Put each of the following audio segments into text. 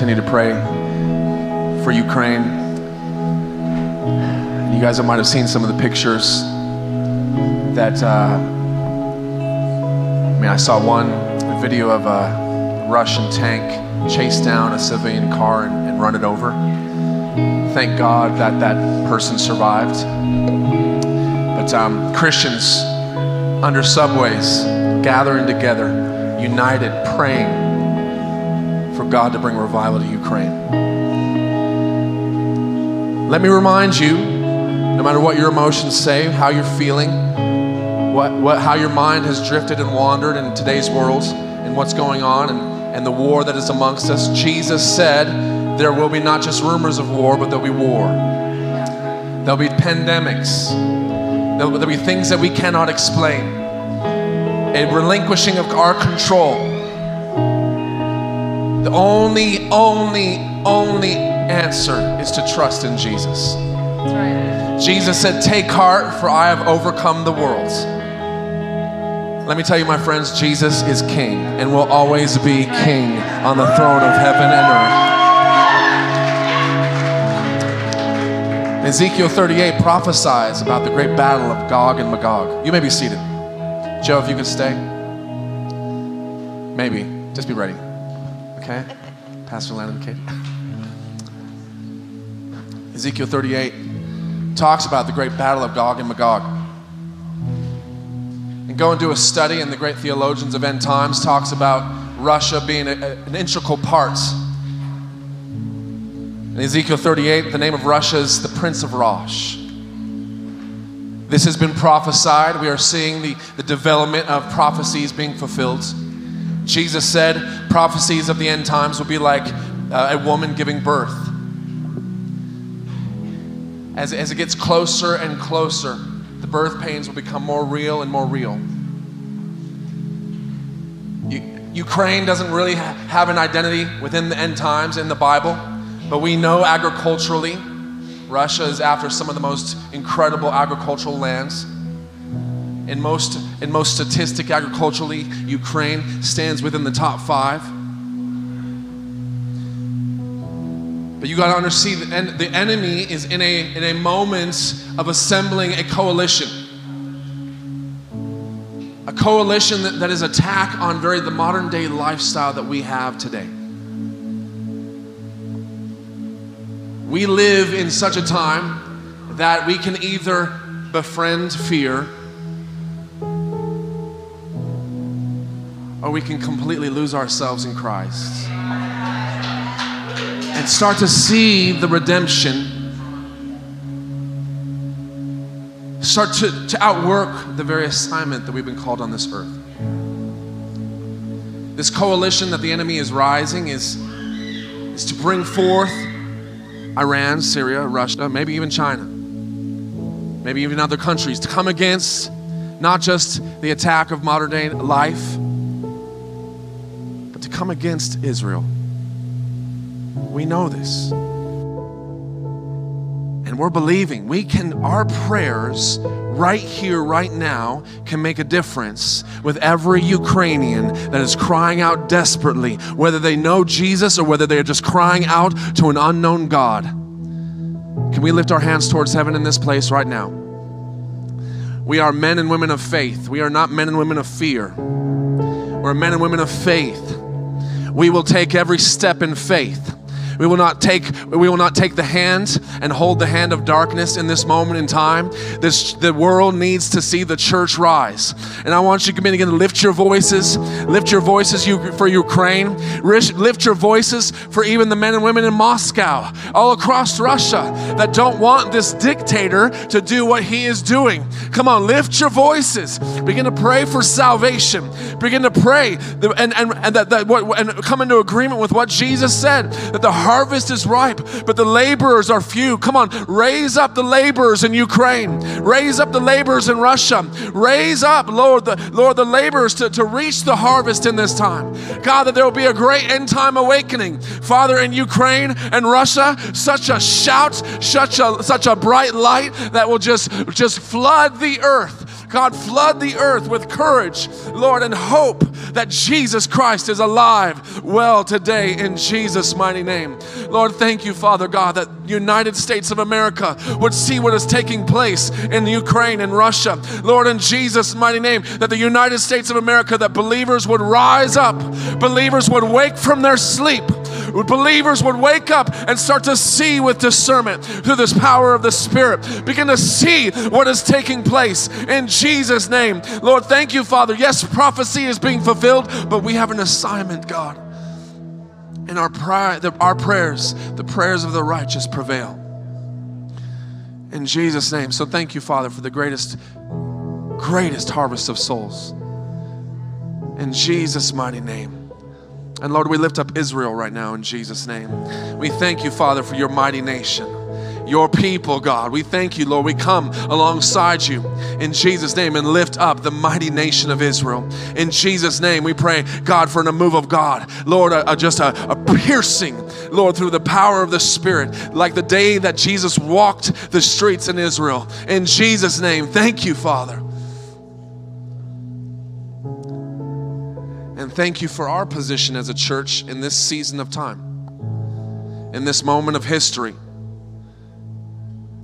continue to pray for Ukraine. You guys might have seen some of the pictures that, uh, I mean, I saw one video of a Russian tank chase down a civilian car and, and run it over. Thank God that that person survived. But um, Christians under subways, gathering together, united, praying God to bring revival to Ukraine. Let me remind you, no matter what your emotions say, how you're feeling, what, what, how your mind has drifted and wandered in today's world and what's going on and, and the war that is amongst us, Jesus said there will be not just rumors of war, but there'll be war. There'll be pandemics. There'll, there'll be things that we cannot explain. A relinquishing of our control. Only, only, only answer is to trust in Jesus. Jesus said, Take heart, for I have overcome the world. Let me tell you, my friends, Jesus is King and will always be King on the throne of heaven and earth. Ezekiel 38 prophesies about the great battle of Gog and Magog. You may be seated. Joe, if you could stay. Maybe. Just be ready. Okay? Pastor Landon Katie. Ezekiel 38 talks about the great battle of Gog and Magog. And go and do a study, and the great theologians of end times talks about Russia being a, a, an integral part. In Ezekiel 38, the name of Russia is the Prince of Rosh. This has been prophesied. We are seeing the, the development of prophecies being fulfilled. Jesus said prophecies of the end times will be like uh, a woman giving birth. As, as it gets closer and closer, the birth pains will become more real and more real. Ukraine doesn't really ha- have an identity within the end times in the Bible, but we know agriculturally, Russia is after some of the most incredible agricultural lands. In most, in most statistic agriculturally, Ukraine stands within the top five. But you got to understand, the enemy is in a, in a moment of assembling a coalition. A coalition that, that is attack on very the modern day lifestyle that we have today. We live in such a time that we can either befriend fear or we can completely lose ourselves in Christ and start to see the redemption, start to, to outwork the very assignment that we've been called on this earth. This coalition that the enemy is rising is, is to bring forth Iran, Syria, Russia, maybe even China, maybe even other countries to come against not just the attack of modern day life, to come against Israel. We know this. And we're believing we can, our prayers right here, right now, can make a difference with every Ukrainian that is crying out desperately, whether they know Jesus or whether they're just crying out to an unknown God. Can we lift our hands towards heaven in this place right now? We are men and women of faith. We are not men and women of fear. We're men and women of faith. We will take every step in faith. We will not take we will not take the hand and hold the hand of darkness in this moment in time. This the world needs to see the church rise. And I want you to begin to lift your voices, lift your voices you, for Ukraine, lift your voices for even the men and women in Moscow, all across Russia that don't want this dictator to do what he is doing. Come on, lift your voices. Begin to pray for salvation. Begin to pray and and and that, that what and come into agreement with what Jesus said that the harvest is ripe, but the laborers are few. Come on, raise up the laborers in Ukraine. Raise up the laborers in Russia. Raise up, Lord, the Lord, the laborers to, to reach the harvest in this time. God, that there will be a great end time awakening. Father, in Ukraine and Russia, such a shout, such a such a bright light that will just just flood the earth God, flood the earth with courage, Lord, and hope that Jesus Christ is alive well today in Jesus' mighty name. Lord, thank you, Father God, that United States of America would see what is taking place in Ukraine and Russia. Lord, in Jesus' mighty name, that the United States of America, that believers would rise up, believers would wake from their sleep believers would wake up and start to see with discernment through this power of the Spirit, begin to see what is taking place in Jesus' name. Lord, thank you, Father. Yes, prophecy is being fulfilled, but we have an assignment, God. And our, prayer, our prayers, the prayers of the righteous prevail. In Jesus' name. So thank you, Father, for the greatest, greatest harvest of souls. In Jesus' mighty name. And Lord, we lift up Israel right now in Jesus' name. We thank you, Father, for your mighty nation, your people, God. We thank you, Lord. We come alongside you in Jesus' name and lift up the mighty nation of Israel. In Jesus' name, we pray, God, for a move of God. Lord, a, a, just a, a piercing, Lord, through the power of the Spirit, like the day that Jesus walked the streets in Israel. In Jesus' name, thank you, Father. And thank you for our position as a church in this season of time, in this moment of history.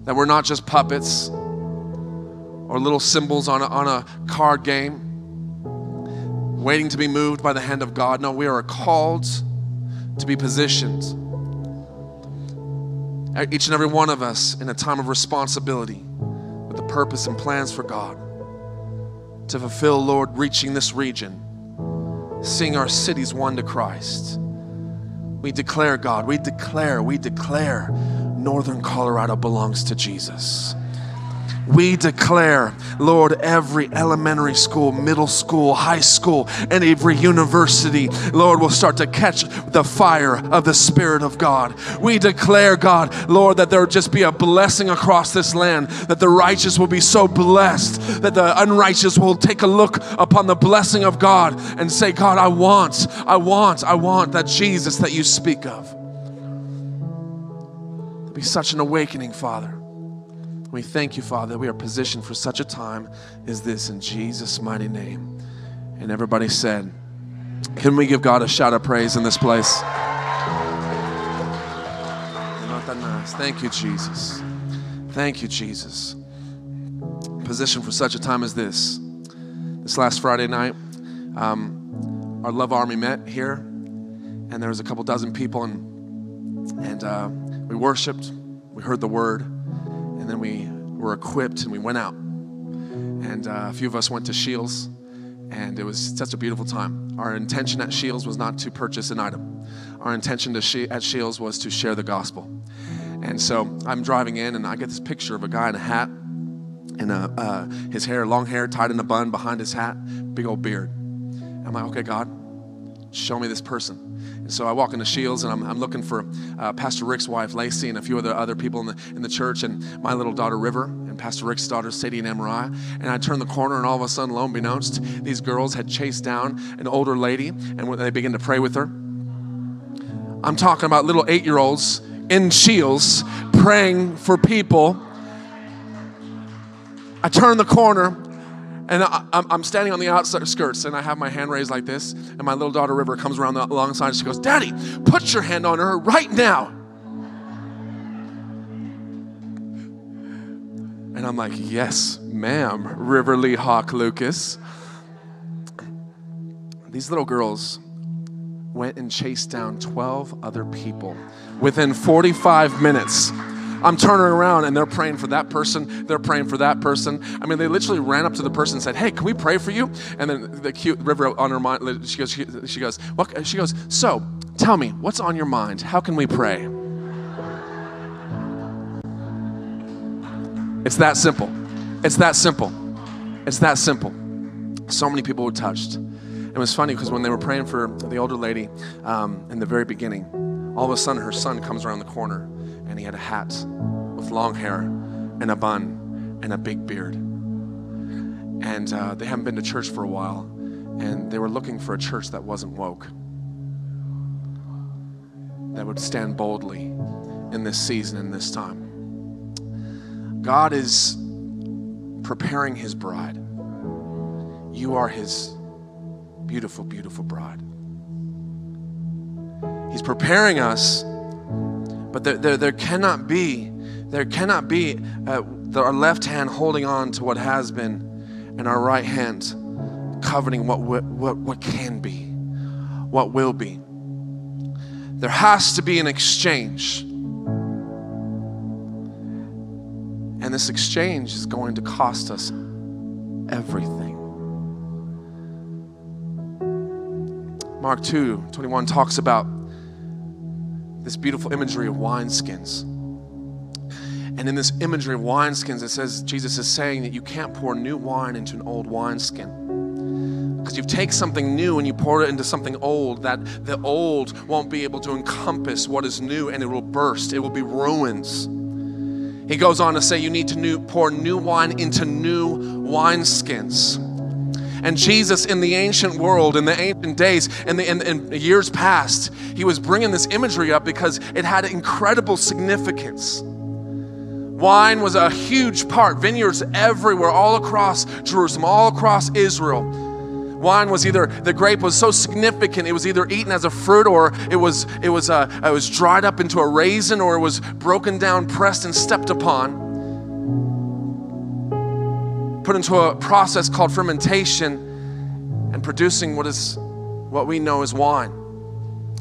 That we're not just puppets or little symbols on a, on a card game, waiting to be moved by the hand of God. No, we are called to be positioned. Each and every one of us in a time of responsibility with the purpose and plans for God to fulfill, Lord, reaching this region seeing our cities won to Christ. We declare, God, we declare, we declare Northern Colorado belongs to Jesus. We declare, Lord, every elementary school, middle school, high school, and every university, Lord, will start to catch the fire of the Spirit of God. We declare, God, Lord, that there will just be a blessing across this land, that the righteous will be so blessed, that the unrighteous will take a look upon the blessing of God and say, God, I want, I want, I want that Jesus that you speak of. Be such an awakening, Father. We thank you, Father, we are positioned for such a time as this in Jesus' mighty name. And everybody said, Can we give God a shout of praise in this place? Thank you, Jesus. Thank you, Jesus. Positioned for such a time as this. This last Friday night, um, our Love Army met here, and there was a couple dozen people, and, and uh, we worshiped, we heard the word and then we were equipped and we went out. And uh, a few of us went to Scheels, and it was such a beautiful time. Our intention at Scheels was not to purchase an item. Our intention she- at Scheels was to share the gospel. And so I'm driving in, and I get this picture of a guy in a hat, and uh, his hair, long hair, tied in a bun behind his hat, big old beard. I'm like, okay, God, show me this person. So I walk into Scheels and I'm, I'm looking for uh, Pastor Rick's wife, Lacey, and a few other, other people in the, in the church, and my little daughter, River, and Pastor Rick's daughter, Sadie and Amariah. And I turn the corner, and all of a sudden, lo and beknownst, these girls had chased down an older lady, and they began to pray with her. I'm talking about little eight year olds in Scheels praying for people. I turn the corner and I, am standing on the outskirts and I have my hand raised like this. And my little daughter River comes around the, alongside and she goes, Daddy, put your hand on her right now. And I'm like, Yes, ma'am, River Lee Hawk Lucas. These little girls went and chased down 12 other people within 45 minutes. I'm turning around and they're praying for that person. They're praying for that person. I mean, they literally ran up to the person and said, "Hey, can we pray for you?" And then the cute River on her mind, she goes, she, she goes, what? She goes, so tell me, what's on your mind? How can we pray? It's that simple. It's that simple. It's that simple. So many people were touched. It was funny because when they were praying for the older lady um, in the very beginning, All of a sudden, her son comes around the corner and he had a hat with long hair and a bun and a big beard. And uh, they haven't been to church for a while, and they were looking for a church that wasn't woke, that would stand boldly in this season, and this time. God is preparing his bride. You are his beautiful, beautiful bride. He's preparing us, but there, there, there cannot be, there cannot be uh, our left hand holding on to what has been and our right hand coveting what, what, what can be, what will be. There has to be an exchange. And this exchange is going to cost us everything. Mark 2 21 talks about this beautiful imagery of wineskins. And in this imagery of wineskins, it says, Jesus is saying that you can't pour new wine into an old wineskin. Because you take something new and you pour it into something old, that the old won't be able to encompass what is new and it will burst. It will be ruins. He goes on to say, You need to new, pour new wine into new wineskins. And Jesus, in the ancient world, in the ancient days, in the in, in years past, he was bringing this imagery up because it had incredible significance. Wine was a huge part, vineyards everywhere, all across Jerusalem, all across Israel. Wine was either the grape was so significant it was either eaten as a fruit or it was it was uh, it was dried up into a raisin or it was broken down, pressed and stepped upon put into a process called fermentation and producing what is what we know as wine.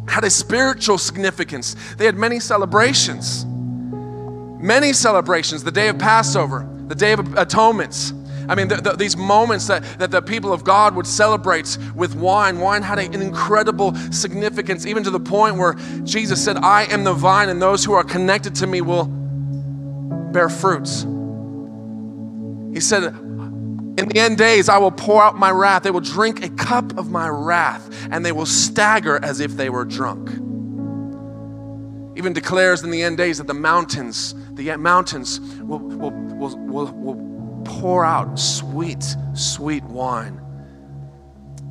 Had a spiritual significance. They had many celebrations. Many celebrations, the day of Passover, the day of atonements. I mean, the, the, these moments that, that the people of God would celebrate with wine, wine had an incredible significance, even to the point where Jesus said, I am the vine, and those who are connected to me will bear fruits. He said, in the end days, I will pour out my wrath. They will drink a cup of my wrath, and they will stagger as if they were drunk. Even declares in the end days that the mountains, the mountains will, will, will, will, will pour out sweet, sweet wine.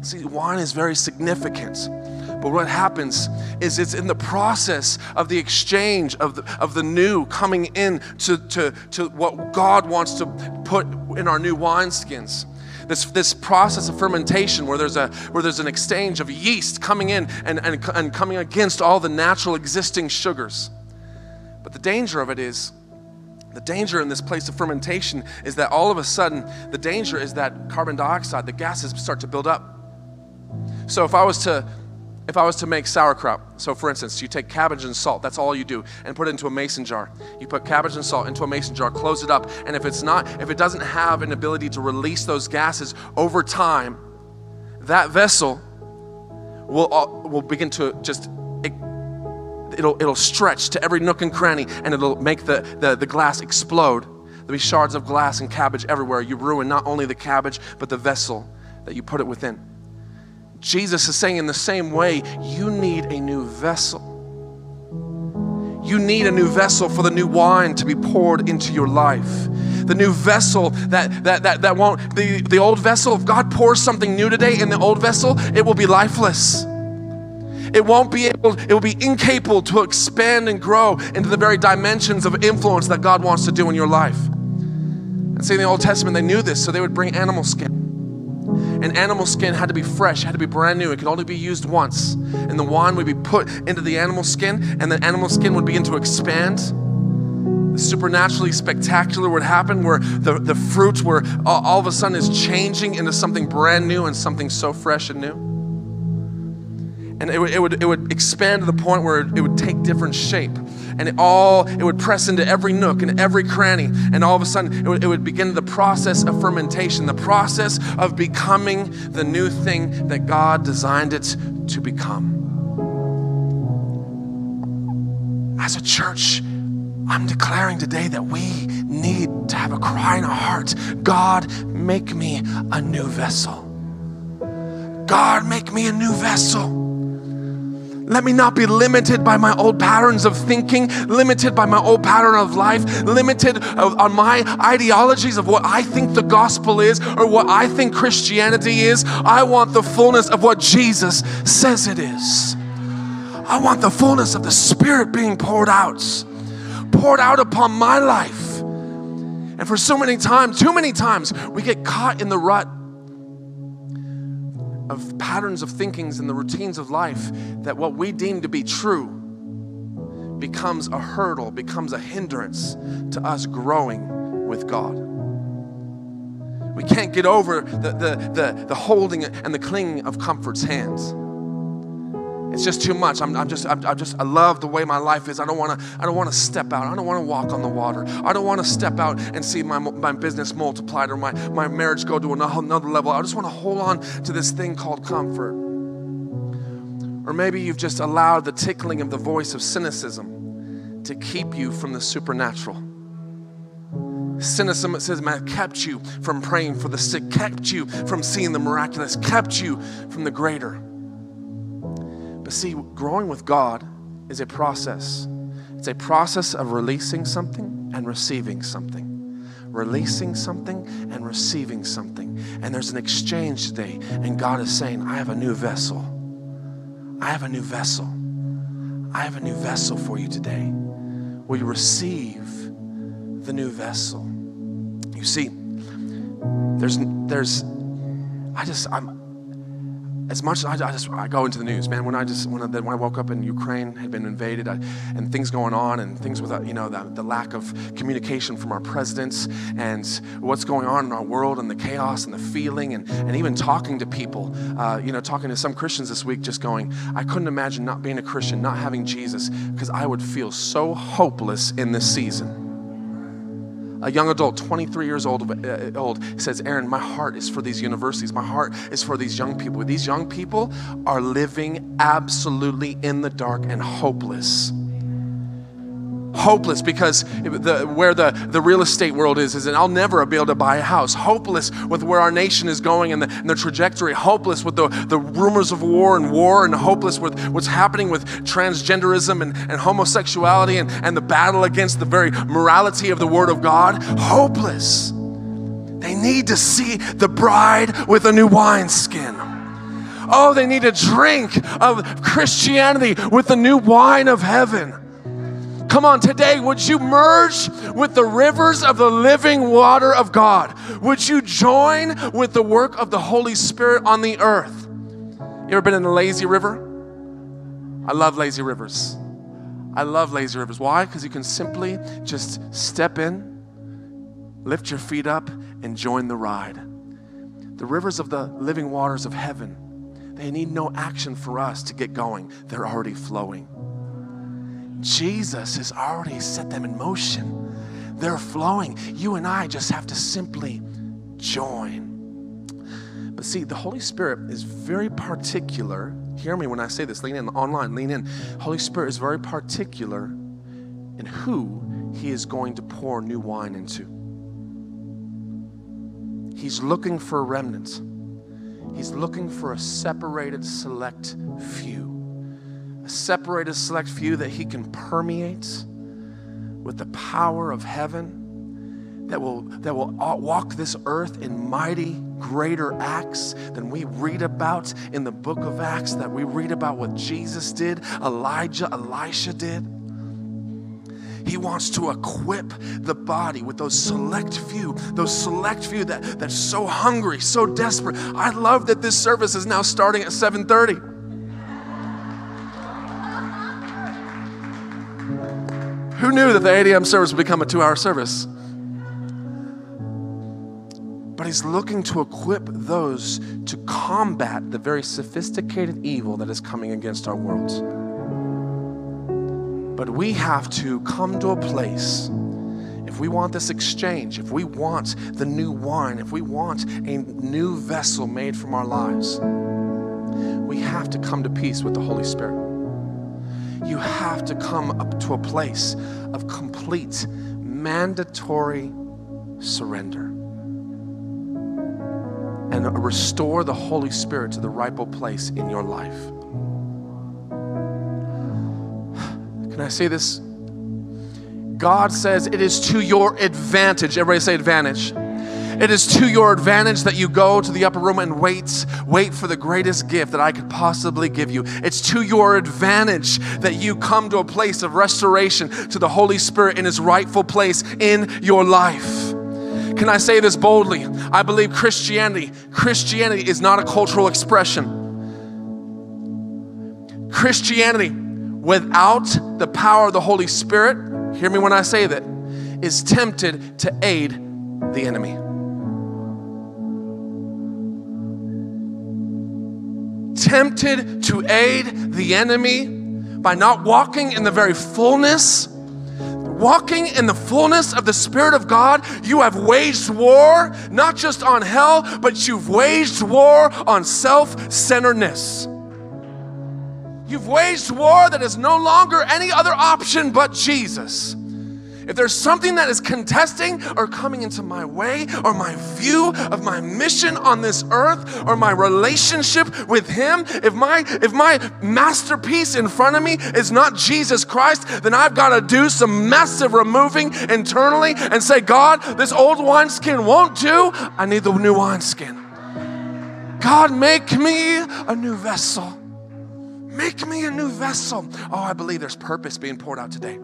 See, wine is very significant. But what happens is it's in the process of the exchange of the, of the new coming in to, to, to what God wants to put in our new wineskins. This, this process of fermentation where there's, a, where there's an exchange of yeast coming in and, and, and coming against all the natural existing sugars. But the danger of it is the danger in this place of fermentation is that all of a sudden, the danger is that carbon dioxide, the gases start to build up. So if I was to if I was to make sauerkraut, so for instance, you take cabbage and salt, that's all you do, and put it into a mason jar. You put cabbage and salt into a mason jar, close it up, and if it's not, if it doesn't have an ability to release those gases over time, that vessel will, uh, will begin to just it, it'll, it'll stretch to every nook and cranny and it'll make the, the, the glass explode. There'll be shards of glass and cabbage everywhere. You ruin not only the cabbage, but the vessel that you put it within. Jesus is saying, in the same way, you need a new vessel. You need a new vessel for the new wine to be poured into your life. The new vessel that that that, that won't the, the old vessel, if God pours something new today in the old vessel, it will be lifeless. It won't be able, it will be incapable to expand and grow into the very dimensions of influence that God wants to do in your life. And see, in the Old Testament, they knew this, so they would bring animal skin and animal skin had to be fresh, had to be brand new. It could only be used once. And the wine would be put into the animal skin, and the animal skin would begin to expand. The supernaturally spectacular would happen where the, the fruit were all, all of a sudden is changing into something brand new and something so fresh and new. And it would, it would, it would expand to the point where it would take different shape. And it all it would press into every nook and every cranny. And all of a sudden it would, it would begin the process of fermentation the process of becoming the new thing that god designed it to become. As a church i'm declaring today that we need to have a cry in our heart god make me a new vessel. God make me a new vessel Let me not be limited by my old patterns of thinking, limited by my old pattern of life, limited on my ideologies of what I think the gospel is or what I think Christianity is. I want the fullness of what Jesus says it is. I want the fullness of the Spirit being poured out, poured out upon my life. And for so many times, too many times, we get caught in the rut of patterns of thinkings and the routines of life that what we deem to be true becomes a hurdle, becomes a hindrance to us growing with God. We can't get over the, the, the, the holding and the clinging of comfort's hands. It's just too much. I'm, I'm just, I'm, I'm, just, I love the way my life is. I don't want to, I don't want to step out. I don't want to walk on the water. I don't want to step out and see my, my business multiplied or my, my marriage go to another level. I just want to hold on to this thing called comfort. Or maybe you've just allowed the tickling of the voice of cynicism to keep you from the supernatural. Cynicism, it says, man, kept you from praying for the sick, kept you from seeing the miraculous, kept you from the greater. But see, growing with God is a process. It's a process of releasing something and receiving something. Releasing something and receiving something. And there's an exchange today, and God is saying, I have a new vessel. I have a new vessel. I have a new vessel for you today. Will you receive the new vessel? You see, there's, there's, I just, I'm, as much as I, I, just I go into the news, man. When I just when I, when I woke up and Ukraine had been invaded, I, and things going on, and things with uh, you know the, the, lack of communication from our presidents, and what's going on in our world, and the chaos and the feeling, and, and even talking to people, uh, you know, talking to some Christians this week, just going, I couldn't imagine not being a Christian, not having Jesus, because I would feel so hopeless in this season a young adult, 23 years old, uh, old, says, Aaron, my heart is for these universities. My heart is for these young people. These young people are living absolutely in the dark and hopeless hopeless because the, where the, the real estate world is, is and I'll never be able to buy a house. Hopeless with where our nation is going and the, and the trajectory. Hopeless with the, the rumors of war and war and hopeless with what's happening with transgenderism and, and homosexuality and, and the battle against the very morality of the Word of God. Hopeless. They need to see the bride with a new wineskin. Oh, they need a drink of Christianity with the new wine of heaven. Come on, today, would you merge with the rivers of the living water of God? Would you join with the work of the Holy Spirit on the earth? You ever been in a lazy river? I love lazy rivers. I love lazy rivers. Why? Because you can simply just step in, lift your feet up, and join the ride. The rivers of the living waters of heaven, they need no action for us to get going, they're already flowing. Jesus has already set them in motion. They're flowing. You and I just have to simply join. But see, the Holy Spirit is very particular. Hear me when I say this. Lean in online, lean in. Holy Spirit is very particular in who he is going to pour new wine into. He's looking for a remnant. He's looking for a separated, select few a separated select few that he can permeate with the power of heaven that will, that will walk this earth in mighty, greater acts than we read about in the book of Acts, that we read about what Jesus did, Elijah, Elisha did. He wants to equip the body with those select few, those select few that, that's so hungry, so desperate. I love that this service is now starting at 730. Who knew that the 8 a.m. service would become a two hour service? But he's looking to equip those to combat the very sophisticated evil that is coming against our world. But we have to come to a place, if we want this exchange, if we want the new wine, if we want a new vessel made from our lives, we have to come to peace with the Holy Spirit you have to come up to a place of complete, mandatory surrender and restore the Holy Spirit to the rightful place in your life. Can I say this? God says it is to your advantage. Everybody say advantage. It is to your advantage that you go to the upper room and wait, wait for the greatest gift that I could possibly give you. It's to your advantage that you come to a place of restoration to the Holy Spirit in his rightful place in your life. Can I say this boldly? I believe Christianity, Christianity is not a cultural expression. Christianity without the power of the Holy Spirit, hear me when I say that, is tempted to aid the enemy. Tempted to aid the enemy by not walking in the very fullness walking in the fullness of the Spirit of God, you have waged war not just on hell, but you've waged war on self centeredness. You've waged war that is no longer any other option but Jesus. If there's something that is contesting or coming into my way, or my view of my mission on this earth, or my relationship with Him, if my if my masterpiece in front of me is not Jesus Christ, then I've got to do some massive removing internally and say, God, this old wineskin won't do. I need the new wineskin. God, make me a new vessel. Make me a new vessel. Oh, I believe there's purpose being poured out today.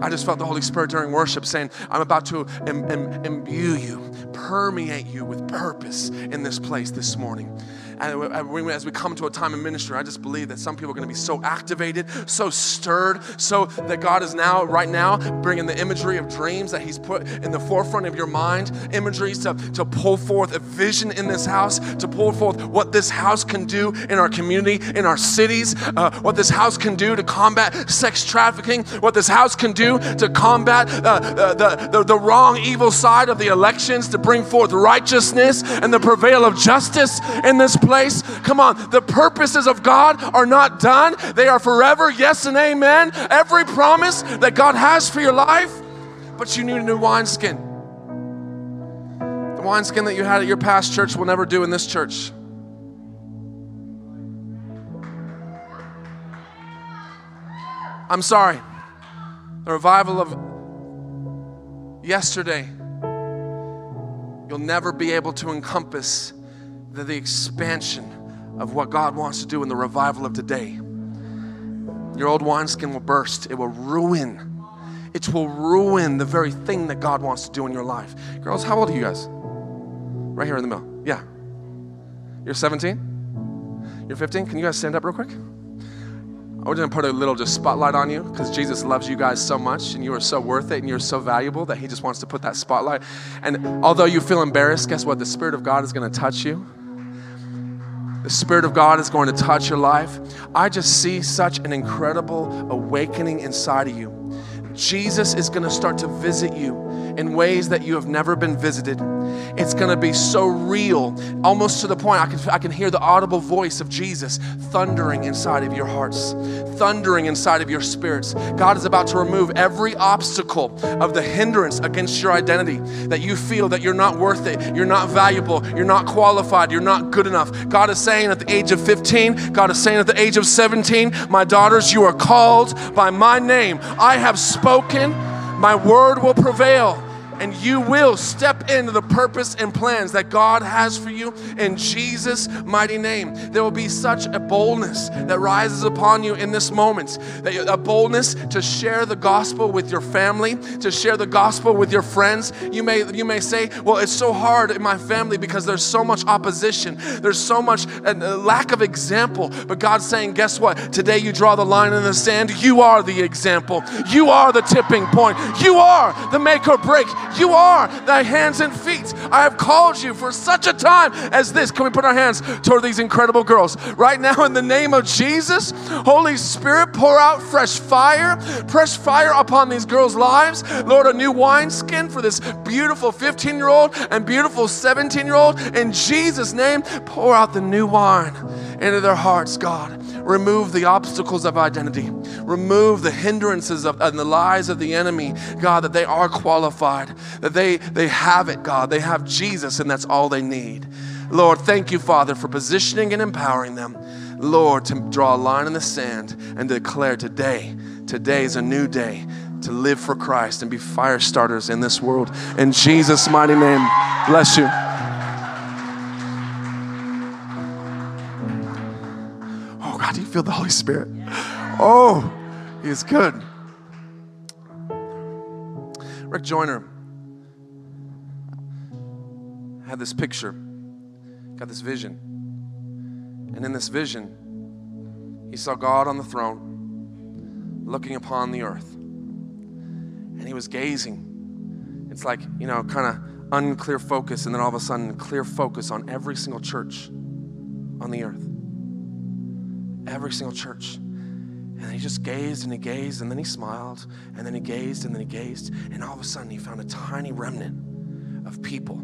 I just felt the Holy Spirit during worship saying, I'm about to Im- Im- imbue you, permeate you with purpose in this place this morning. And as we come to a time of ministry, I just believe that some people are going to be so activated, so stirred, so that God is now, right now, bringing the imagery of dreams that He's put in the forefront of your mind, imageries to, to pull forth a vision in this house, to pull forth what this house can do in our community, in our cities, uh, what this house can do to combat sex trafficking, what this house can do to combat uh, the, the, the wrong, evil side of the elections, to bring forth righteousness and the prevail of justice in this place place. Come on, the purposes of God are not done, they are forever. Yes and amen. Every promise that God has for your life, but you need a new wineskin. The wineskin that you had at your past church will never do in this church. I'm sorry. The revival of yesterday, you'll never be able to encompass the, the expansion of what God wants to do in the revival of today. Your old wineskin will burst, it will ruin. It will ruin the very thing that God wants to do in your life. Girls, how old are you guys? Right here in the middle. Yeah. You're 17? You're 15? Can you guys stand up real quick? I want to put a little just spotlight on you because Jesus loves you guys so much and you are so worth it and you're so valuable that He just wants to put that spotlight. And although you feel embarrassed, guess what? The Spirit of God is going to touch you the Spirit of God is going to touch your life. I just see such an incredible awakening inside of you. Jesus is going to start to visit you in ways that you have never been visited. It's going to be so real, almost to the point I can, I can hear the audible voice of Jesus thundering inside of your hearts, thundering inside of your spirits. God is about to remove every obstacle of the hindrance against your identity that you feel that you're not worth it, you're not valuable, you're not qualified, you're not good enough. God is saying at the age of 15, God is saying at the age of 17, my daughters, you are called by my name. I have spoken, my word will prevail and you will step into the purpose and plans that God has for you in Jesus' mighty name. There will be such a boldness that rises upon you in this moment, that a boldness to share the gospel with your family, to share the gospel with your friends. You may you may say, "Well, it's so hard in my family because there's so much opposition. There's so much uh, lack of example." But God's saying, "Guess what? Today you draw the line in the sand. You are the example. You are the tipping point. You are the make or break. You are thy hands and feet. I have called you for such a time as this. Can we put our hands toward these incredible girls? Right now, in the name of Jesus, Holy Spirit, pour out fresh fire, fresh fire upon these girls' lives. Lord, a new wineskin for this beautiful 15 year old and beautiful 17 year old. In Jesus' name, pour out the new wine into their hearts, God. Remove the obstacles of identity. Remove the hindrances of, and the lies of the enemy, God, that they are qualified, that they, they have it, God. They have Jesus, and that's all they need. Lord, thank you, Father, for positioning and empowering them, Lord, to draw a line in the sand and declare today today is a new day to live for Christ and be fire starters in this world. In Jesus' mighty name, bless you. Oh, God, do you feel the Holy Spirit? Oh, He is good. Rick Joyner had this picture, got this vision. And in this vision, he saw God on the throne looking upon the earth. And he was gazing. It's like, you know, kind of unclear focus, and then all of a sudden, clear focus on every single church on the earth. Every single church. And he just gazed and he gazed, and then he smiled, and then he gazed, and then he gazed, and all of a sudden, he found a tiny remnant of people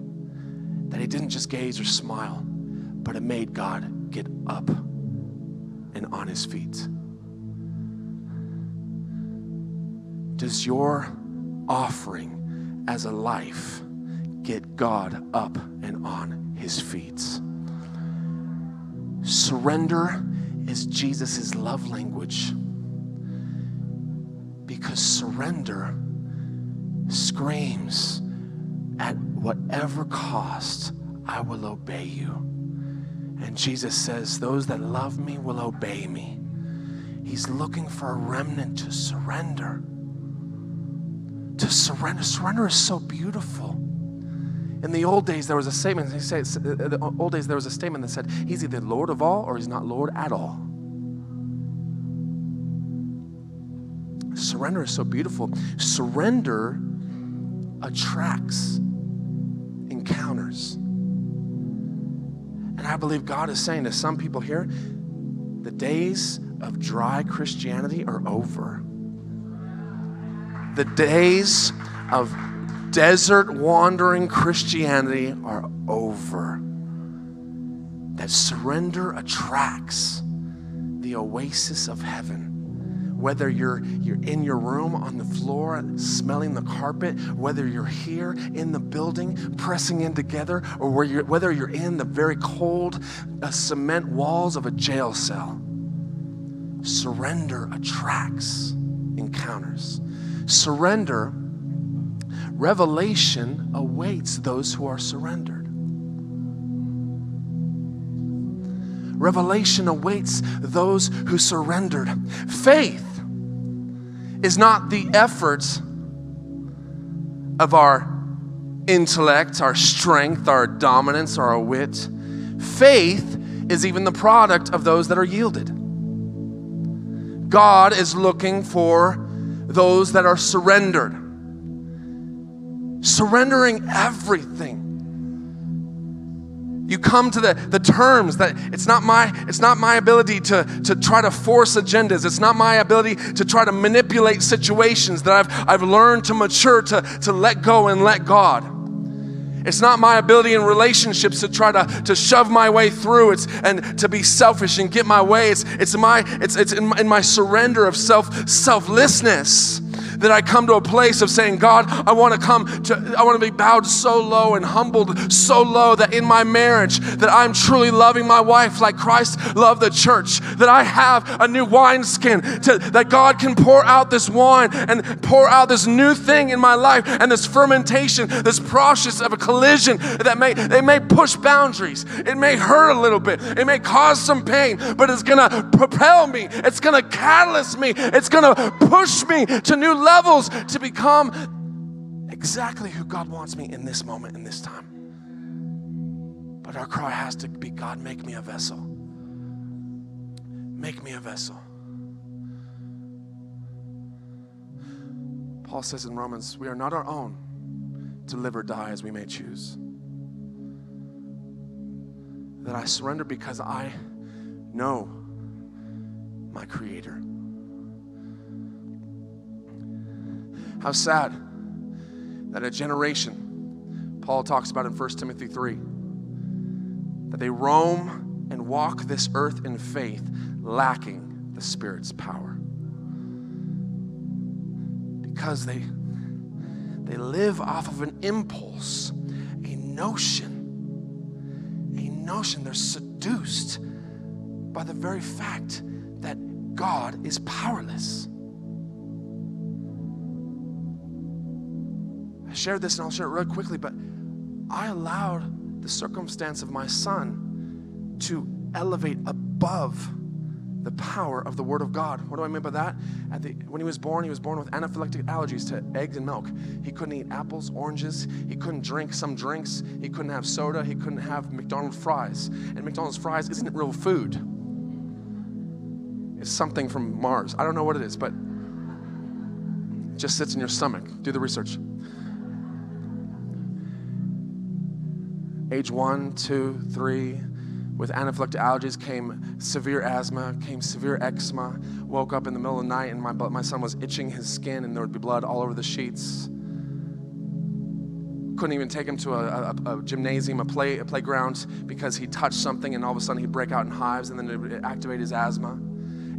that he didn't just gaze or smile, but it made God get up and on his feet. Does your offering as a life get God up and on his feet? Surrender is Jesus' love language because surrender screams at whatever cost, I will obey you. And Jesus says, Those that love me will obey me. He's looking for a remnant to surrender. To surrender. Surrender is so beautiful. In the old days, there was a statement. He said, in uh, the old days, there was a statement that said, "He's either Lord of all or he's not Lord at all." Surrender is so beautiful. Surrender attracts encounters. And I believe God is saying to some people here, the days of dry Christianity are over. The days of desert wandering Christianity are over. That surrender attracts the oasis of heaven whether you're, you're in your room on the floor smelling the carpet, whether you're here in the building pressing in together, or where you're, whether you're in the very cold uh, cement walls of a jail cell. Surrender attracts encounters. Surrender, revelation awaits those who are surrendered. Revelation awaits those who surrendered. Faith is not the efforts of our intellect, our strength, our dominance, our wit. Faith is even the product of those that are yielded. God is looking for those that are surrendered, surrendering everything. You come to the, the terms that it's not my it's not my ability to, to try to force agendas. It's not my ability to try to manipulate situations that i've, I've learned to mature to, to let go and let god. It's not my ability in relationships to try to, to shove my way through. It's and to be selfish and get my way. It's, it's my it's, it's in, my, in my surrender of self selflessness that I come to a place of saying, God, I want to come to, I want to be bowed so low and humbled so low that in my marriage, that I'm truly loving my wife like Christ loved the church, that I have a new wineskin, to, that God can pour out this wine and pour out this new thing in my life and this fermentation, this process of a collision that may, they may push boundaries. It may hurt a little bit. It may cause some pain, but it's going to propel me. It's going to catalyst me. It's going to push me to new levels to become exactly who God wants me in this moment, in this time. But our cry has to be God, make me a vessel. Make me a vessel. Paul says in Romans, we are not our own to live or die as we may choose. That I surrender because I know my Creator. How sad that a generation, Paul talks about in 1 Timothy 3, that they roam and walk this earth in faith, lacking the Spirit's power. Because they, they live off of an impulse, a notion, a notion. They're seduced by the very fact that God is powerless. Shared this and I'll share it real quickly, but I allowed the circumstance of my son to elevate above the power of the Word of God. What do I mean by that? At the, when he was born, he was born with anaphylactic allergies to eggs and milk. He couldn't eat apples, oranges. He couldn't drink some drinks. He couldn't have soda. He couldn't have McDonald's fries. And McDonald's fries isn't real food. It's something from Mars. I don't know what it is, but it just sits in your stomach. Do the research. Age one, two, three, with anaphylactic allergies came severe asthma, came severe eczema. Woke up in the middle of the night and my, my son was itching his skin and there would be blood all over the sheets. Couldn't even take him to a, a, a gymnasium, a, play, a playground because he touched something and all of a sudden he'd break out in hives and then it would activate his asthma.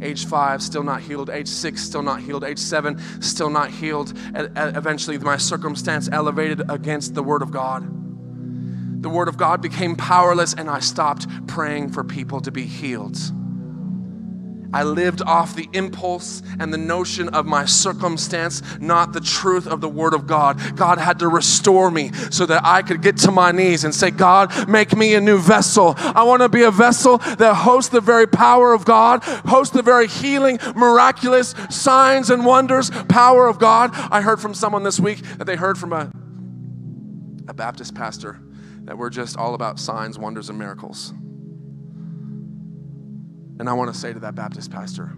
Age five, still not healed. Age six, still not healed. Age seven, still not healed. Eventually, my circumstance elevated against the Word of God the word of God became powerless and I stopped praying for people to be healed. I lived off the impulse and the notion of my circumstance, not the truth of the Word of God. God had to restore me so that I could get to my knees and say, God, make me a new vessel. I want to be a vessel that hosts the very power of God, hosts the very healing, miraculous signs and wonders, power of God. I heard from someone this week that they heard from a, a Baptist pastor that we're just all about signs, wonders, and miracles. And I want to say to that Baptist pastor,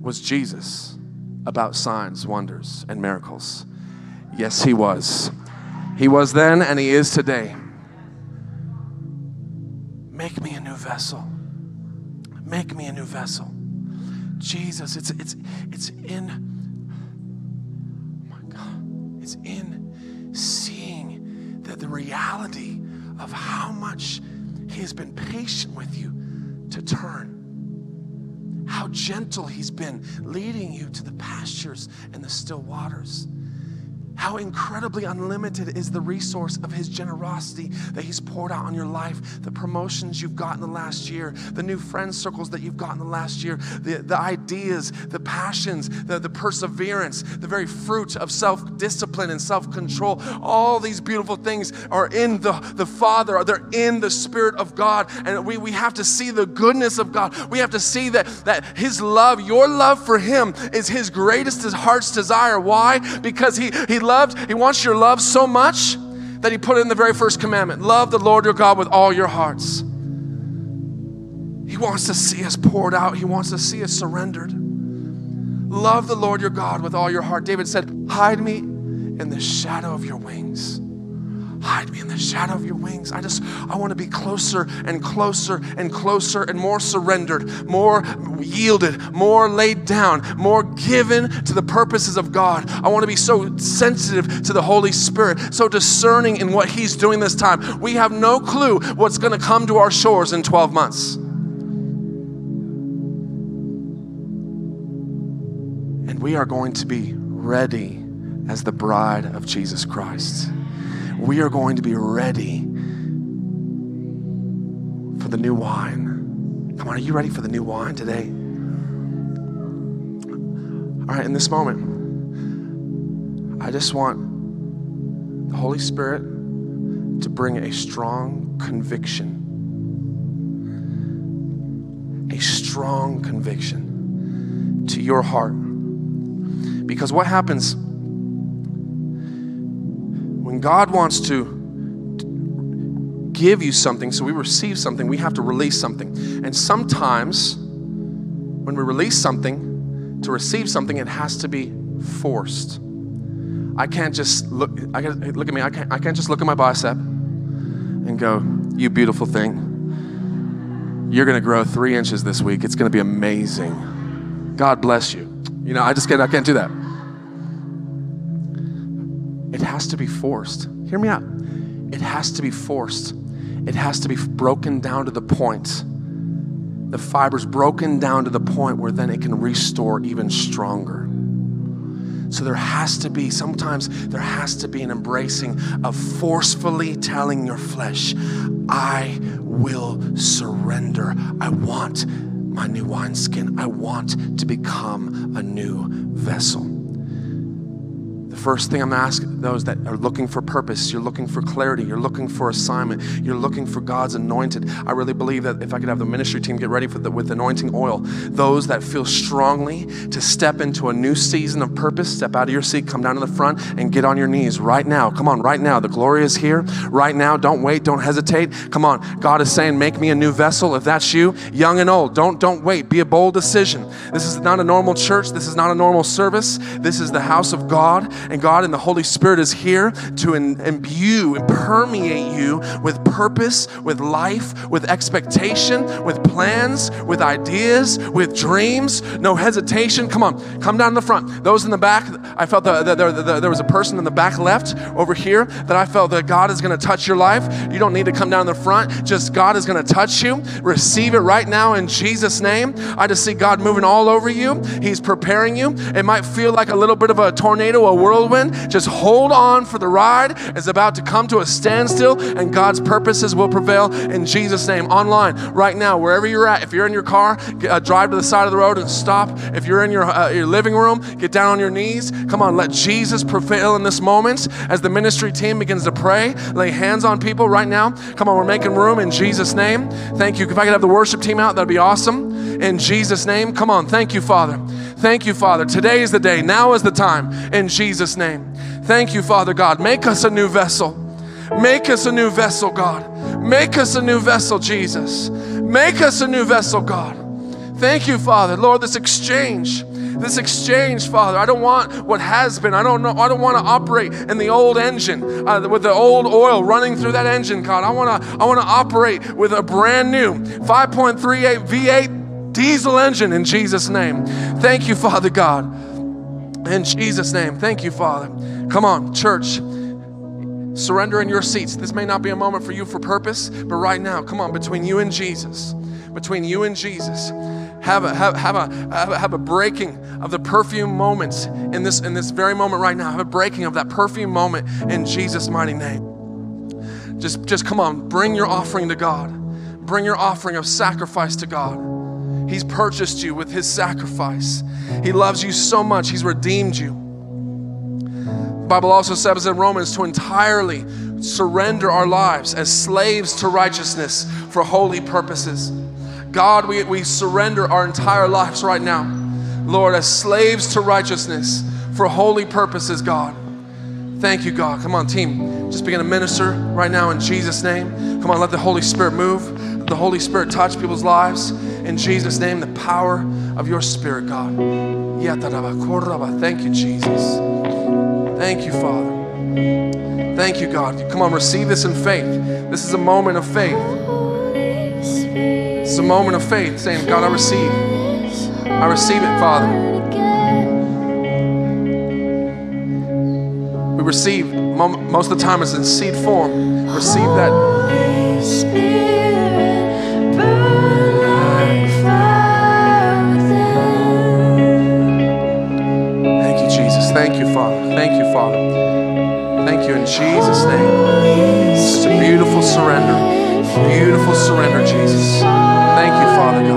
was Jesus about signs, wonders, and miracles? Yes, he was. He was then and he is today. Make me a new vessel. Make me a new vessel. Jesus, it's it's it's in oh my God. It's in seeing that the reality of how much He has been patient with you to turn. How gentle He's been leading you to the pastures and the still waters. How incredibly unlimited is the resource of His generosity that He's poured out on your life, the promotions you've gotten the last year, the new friend circles that you've gotten the last year, the, the ideas, the passions, the, the perseverance, the very fruit of self discipline and self control. All these beautiful things are in the, the Father, they're in the Spirit of God. And we, we have to see the goodness of God. We have to see that, that His love, your love for Him, is His greatest heart's desire. Why? Because He, he loved, He wants your love so much that He put it in the very first commandment love the Lord your God with all your hearts. He wants to see us poured out, He wants to see us surrendered. Love the Lord your God with all your heart. David said, Hide me in the shadow of your wings. Hide me in the shadow of your wings. I just, I want to be closer and closer and closer and more surrendered, more yielded, more laid down, more given to the purposes of God. I want to be so sensitive to the Holy Spirit, so discerning in what He's doing this time. We have no clue what's going to come to our shores in 12 months. And we are going to be ready as the bride of Jesus Christ we are going to be ready for the new wine. Come on, are you ready for the new wine today? All right, in this moment, I just want the Holy Spirit to bring a strong conviction. A strong conviction to your heart. Because what happens when God wants to give you something, so we receive something, we have to release something. And sometimes when we release something to receive something, it has to be forced. I can't just look, I got look at me, I can't, I can't just look at my bicep and go, you beautiful thing. You're gonna grow three inches this week. It's gonna be amazing. God bless you. You know, I just can't, I can't do that. It has to be forced. Hear me out. It has to be forced. It has to be broken down to the point. The fiber's broken down to the point where then it can restore even stronger. So there has to be, sometimes there has to be an embracing of forcefully telling your flesh, I will surrender. I want my new wineskin. I want to become a new vessel first thing I'm asking those that are looking for purpose, you're looking for clarity, you're looking for assignment, you're looking for God's anointed. I really believe that if I could have the ministry team get ready for the, with anointing oil, those that feel strongly to step into a new season of purpose, step out of your seat, come down to the front, and get on your knees right now. Come on, right now. The glory is here. Right now. Don't wait. Don't hesitate. Come on. God is saying, make me a new vessel. If that's you, young and old, don't don't wait. Be a bold decision. This is not a normal church. This is not a normal service. This is the house of God, and God and the Holy Spirit is here to imbue and permeate you with purpose, with life, with expectation, with plans, with ideas, with dreams. No hesitation. Come on, come down the front. Those in the back, I felt that the, the, the, there was a person in the back left over here that I felt that God is going to touch your life. You don't need to come down the front. Just God is going to touch you. Receive it right now in Jesus' name. I just see God moving all over you. He's preparing you. It might feel like a little bit of a tornado, a whirlwind. Just hold on for the ride. It's about to come to a standstill, and God's purposes will prevail in Jesus' name. Online, right now, wherever you're at, if you're in your car, uh, drive to the side of the road and stop. If you're in your, uh, your living room, get down on your knees. Come on, let Jesus prevail in this moment as the ministry team begins to pray. Lay hands on people right now. Come on, we're making room in Jesus' name. Thank you. If I could have the worship team out, that'd be awesome. In Jesus' name. Come on. Thank you, Father. Thank you, Father. Today is the day. Now is the time. In Jesus' name. Thank you, Father God. Make us a new vessel. Make us a new vessel, God. Make us a new vessel, Jesus. Make us a new vessel, God. Thank you, Father. Lord, this exchange, this exchange, Father. I don't want what has been. I don't know. I don't want to operate in the old engine uh, with the old oil running through that engine, God. I want to. I want to operate with a brand new 5.38 V8 diesel engine in Jesus' name. Thank you, Father God. In Jesus' name. Thank you, Father. Come on, church. Surrender in your seats. This may not be a moment for you for purpose, but right now, come on, between you and Jesus, between you and Jesus, have a, have, have, a, have, a, have a breaking of the perfume moments in this, in this very moment right now. Have a breaking of that perfume moment in Jesus' mighty name. Just, just come on, bring your offering to God. Bring your offering of sacrifice to God. He's purchased you with His sacrifice. He loves you so much, He's redeemed you. Bible also says in Romans to entirely surrender our lives as slaves to righteousness for holy purposes. God, we, we surrender our entire lives right now, Lord, as slaves to righteousness for holy purposes, God. Thank you, God. Come on, team. Just begin to minister right now in Jesus' name. Come on, let the Holy Spirit move. The Holy Spirit touch people's lives. In Jesus' name, the power of your Spirit, God. Thank you, Jesus. Thank you, Father. Thank you, God. Come on, receive this in faith. This is a moment of faith. It's a moment of faith saying, God, I receive. I receive it, Father. We receive, most of the time it's in seed form. Receive that. Thank you, Father. Thank you, Father. Thank you in Jesus' name. It's a beautiful surrender. Beautiful surrender, Jesus. Thank you, Father God.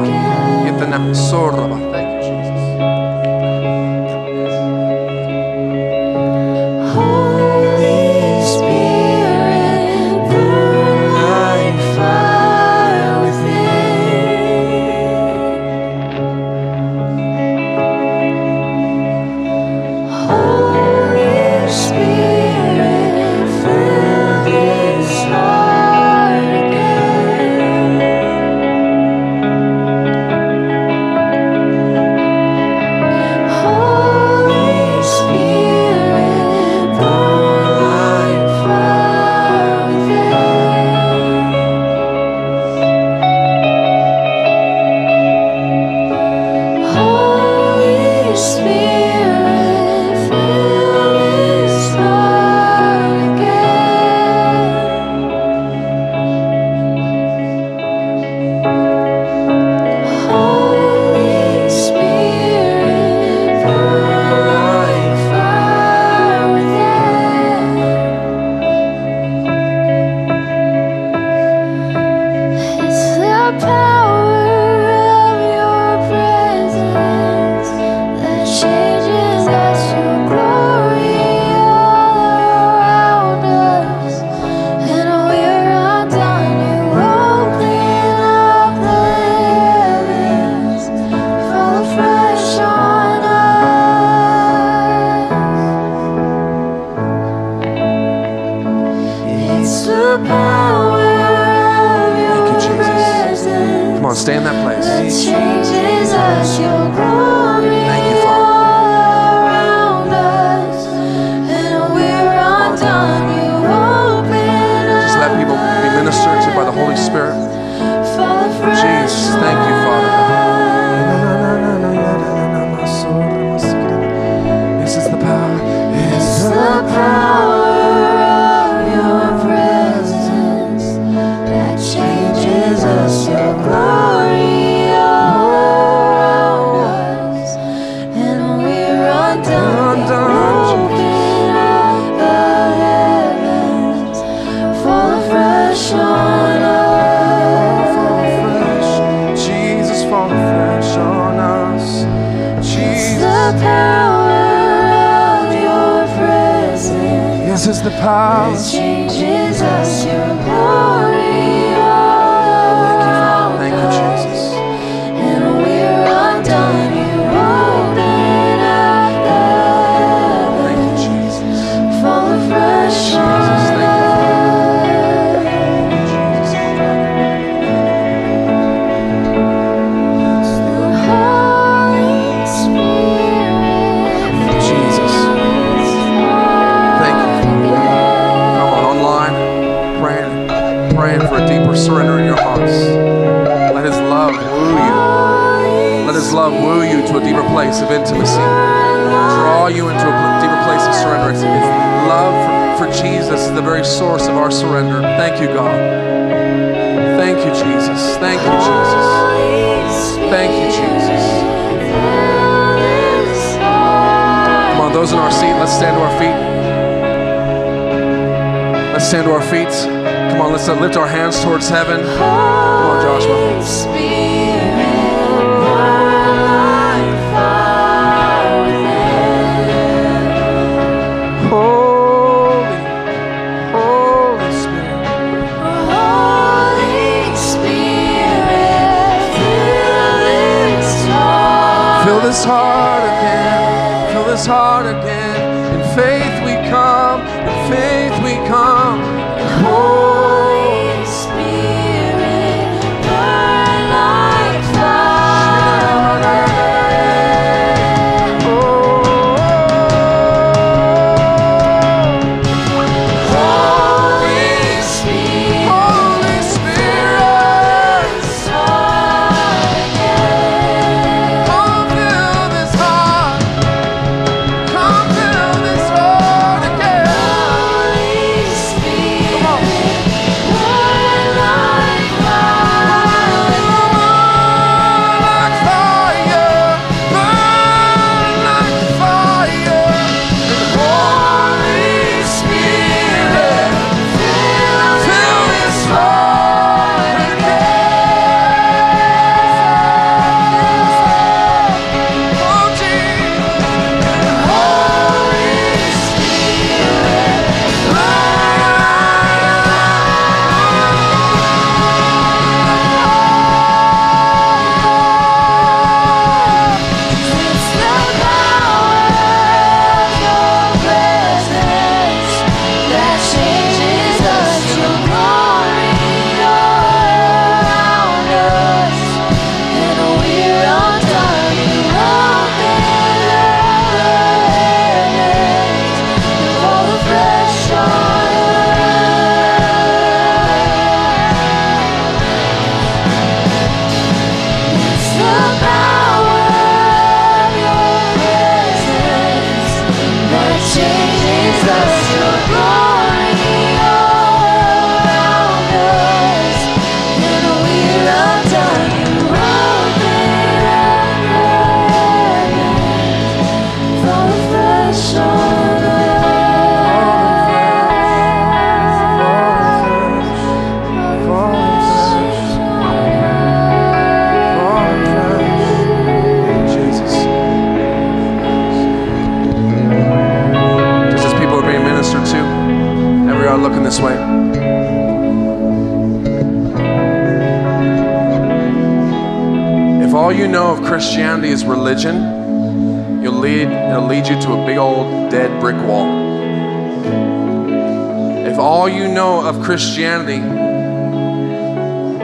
Christianity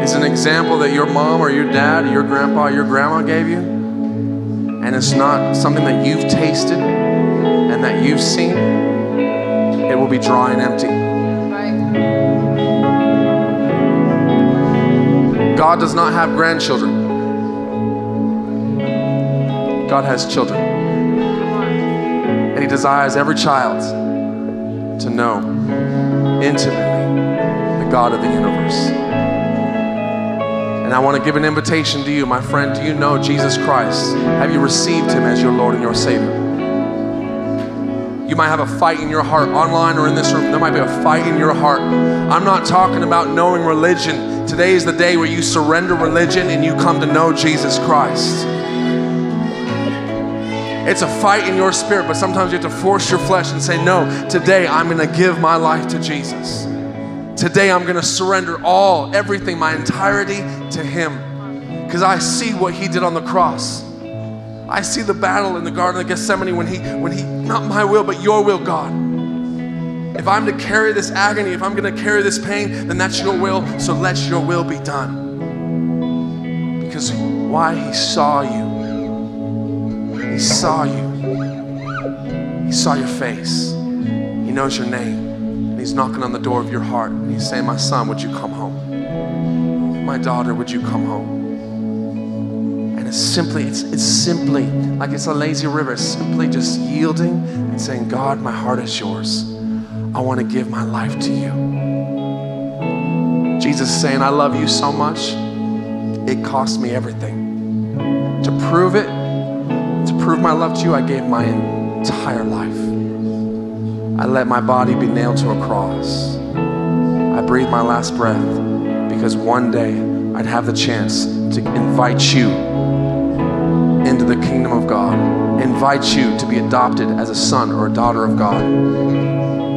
is an example that your mom or your dad or your grandpa or your grandma gave you, and it's not something that you've tasted and that you've seen, it will be dry and empty. God does not have grandchildren. God has children. And He desires every child to know intimately God of the universe. And I want to give an invitation to you, my friend. Do you know Jesus Christ? Have you received Him as your Lord and your Savior? You might have a fight in your heart, online or in this room. There might be a fight in your heart. I'm not talking about knowing religion. Today is the day where you surrender religion and you come to know Jesus Christ. It's a fight in your spirit, but sometimes you have to force your flesh and say, No, today I'm going to give my life to Jesus. Today I'm going to surrender all, everything, my entirety to Him. Because I see what He did on the cross. I see the battle in the Garden of Gethsemane when He, when He, not my will, but your will, God. If I'm to carry this agony, if I'm going to carry this pain, then that's your will. So let your will be done. Because why? He saw you. He saw you. He saw your face. He knows your name. He's knocking on the door of your heart. And he's saying, My son, would you come home? My daughter, would you come home? And it's simply, it's, it's simply like it's a lazy river, simply just yielding and saying, God, my heart is yours. I want to give my life to you. Jesus is saying, I love you so much, it cost me everything. To prove it, to prove my love to you, I gave my entire life. I let my body be nailed to a cross. I breathed my last breath because one day I'd have the chance to invite you into the kingdom of God, invite you to be adopted as a son or a daughter of God.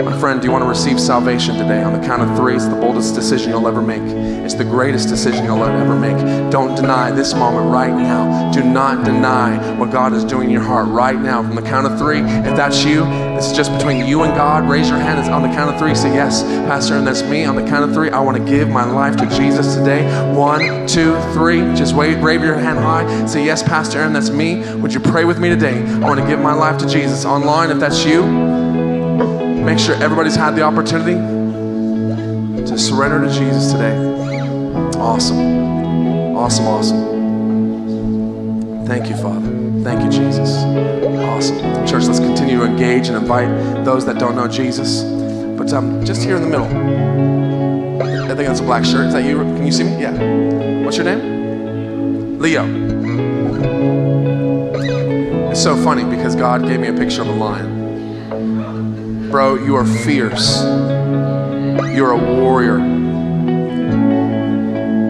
My friend, do you want to receive salvation today? On the count of three, it's the boldest decision you'll ever make. It's the greatest decision you'll ever make. Don't deny this moment right now. Do not deny what God is doing in your heart right now. From the count of three, if that's you, this is just between you and God. Raise your hand. It's on the count of three. Say, Yes, Pastor, and that's me. On the count of three, I want to give my life to Jesus today. One, two, three. Just wave, wave your hand high. Say, Yes, Pastor and that's me. Would you pray with me today? I want to give my life to Jesus. Online, if that's you, make sure everybody's had the opportunity to surrender to Jesus today. Awesome. Awesome, awesome. Thank you, Father. Thank you, Jesus. Awesome. Church, let's continue to engage and invite those that don't know Jesus. But um, just here in the middle, I think that's a black shirt. Is that you? Can you see me? Yeah. What's your name? Leo. It's so funny because God gave me a picture of a lion. Bro, you are fierce. You're a warrior.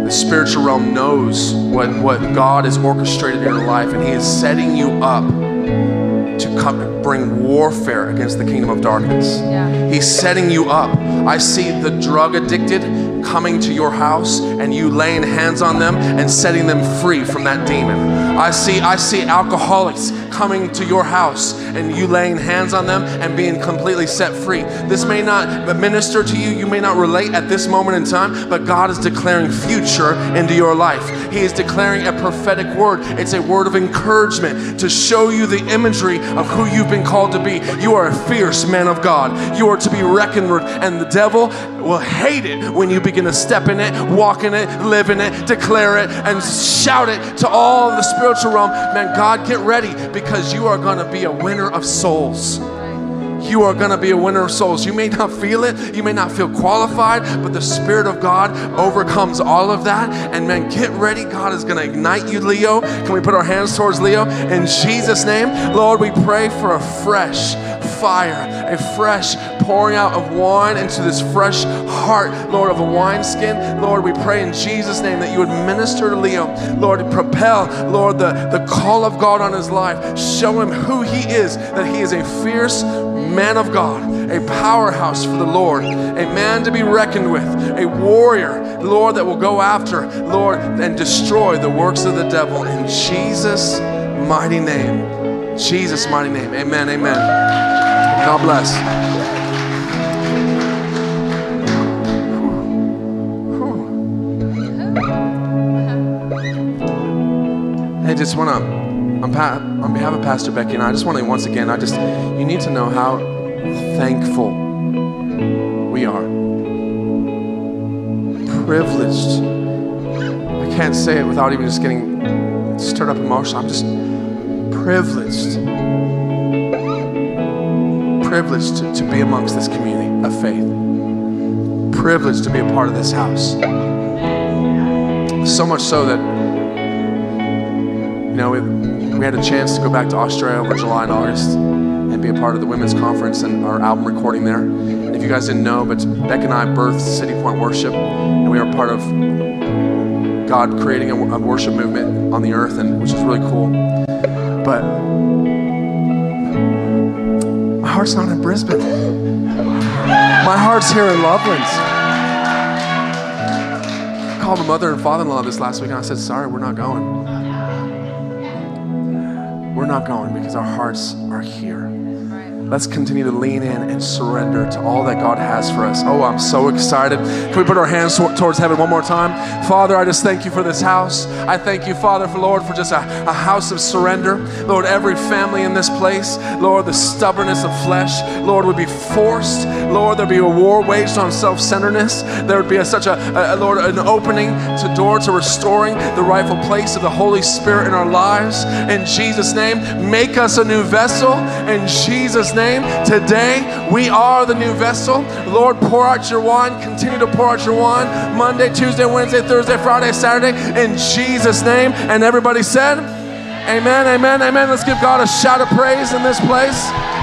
The spiritual realm knows what, what God has orchestrated in your life, and He is setting you up to come and bring warfare against the kingdom of darkness. Yeah. He's setting you up. I see the drug addicted coming to your house and you laying hands on them and setting them free from that demon. I see I see alcoholics coming to your house and you laying hands on them and being completely set free. This may not minister to you, you may not relate at this moment in time, but God is declaring future into your life. He is declaring a prophetic word. It's a word of encouragement to show you the imagery of who you've been called to be. You are a fierce man of God. You are to be reckoned with, and the devil will hate it when you begin to step in it, walk in it, live in it, declare it, and shout it to all the spiritual realm. Man, God, get ready because you are going to be a winner of souls. You are going to be a winner of souls. You may not feel it, you may not feel qualified, but the Spirit of God overcomes all of that. And man, get ready. God is going to ignite you, Leo. Can we put our hands towards Leo? In Jesus' name, Lord, we pray for a fresh fire, a fresh pouring out of wine into this fresh heart, Lord, of a wineskin. Lord, we pray in Jesus' name that you would minister to Leo. Lord, propel, Lord, the, the call of God on his life. Show him who he is, that he is a fierce man of God, a powerhouse for the Lord, a man to be reckoned with, a warrior, Lord, that will go after, Lord, and destroy the works of the devil in Jesus' mighty name. Jesus' mighty name. Amen. Amen. God bless. Just want to, on, on behalf of Pastor Becky and I, I just want to once again, I just, you need to know how thankful we are. Privileged. I can't say it without even just getting stirred up emotional. I'm just privileged. Privileged to, to be amongst this community of faith. Privileged to be a part of this house. So much so that know, we, we had a chance to go back to Australia over July and August and be a part of the women's conference and our album recording there. And if you guys didn't know, but Beck and I birthed City Point Worship, and we are part of God creating a, a worship movement on the earth, and which is really cool. But my heart's not in Brisbane. My heart's here in Lovelands. I called my mother and father-in-law this last week, and I said, "Sorry, we're not going." We're not going because our hearts are here. Let's continue to lean in and surrender to all that God has for us. Oh, I'm so excited. Can we put our hands towards heaven one more time? Father, I just thank you for this house. I thank you, Father, for Lord, for just a, a house of surrender. Lord, every family in this place, Lord, the stubbornness of flesh, Lord, would be forced. Lord, there'd be a war waged on self centeredness. There would be a, such a, a, Lord, an opening to door to restoring the rightful place of the Holy Spirit in our lives. In Jesus' name, make us a new vessel. In Jesus' name, today we are the new vessel. Lord, pour out your wine. Continue to pour out your wine Monday, Tuesday, Wednesday, Thursday, Friday, Saturday. In Jesus' name. And everybody said, Amen, amen, amen. Let's give God a shout of praise in this place.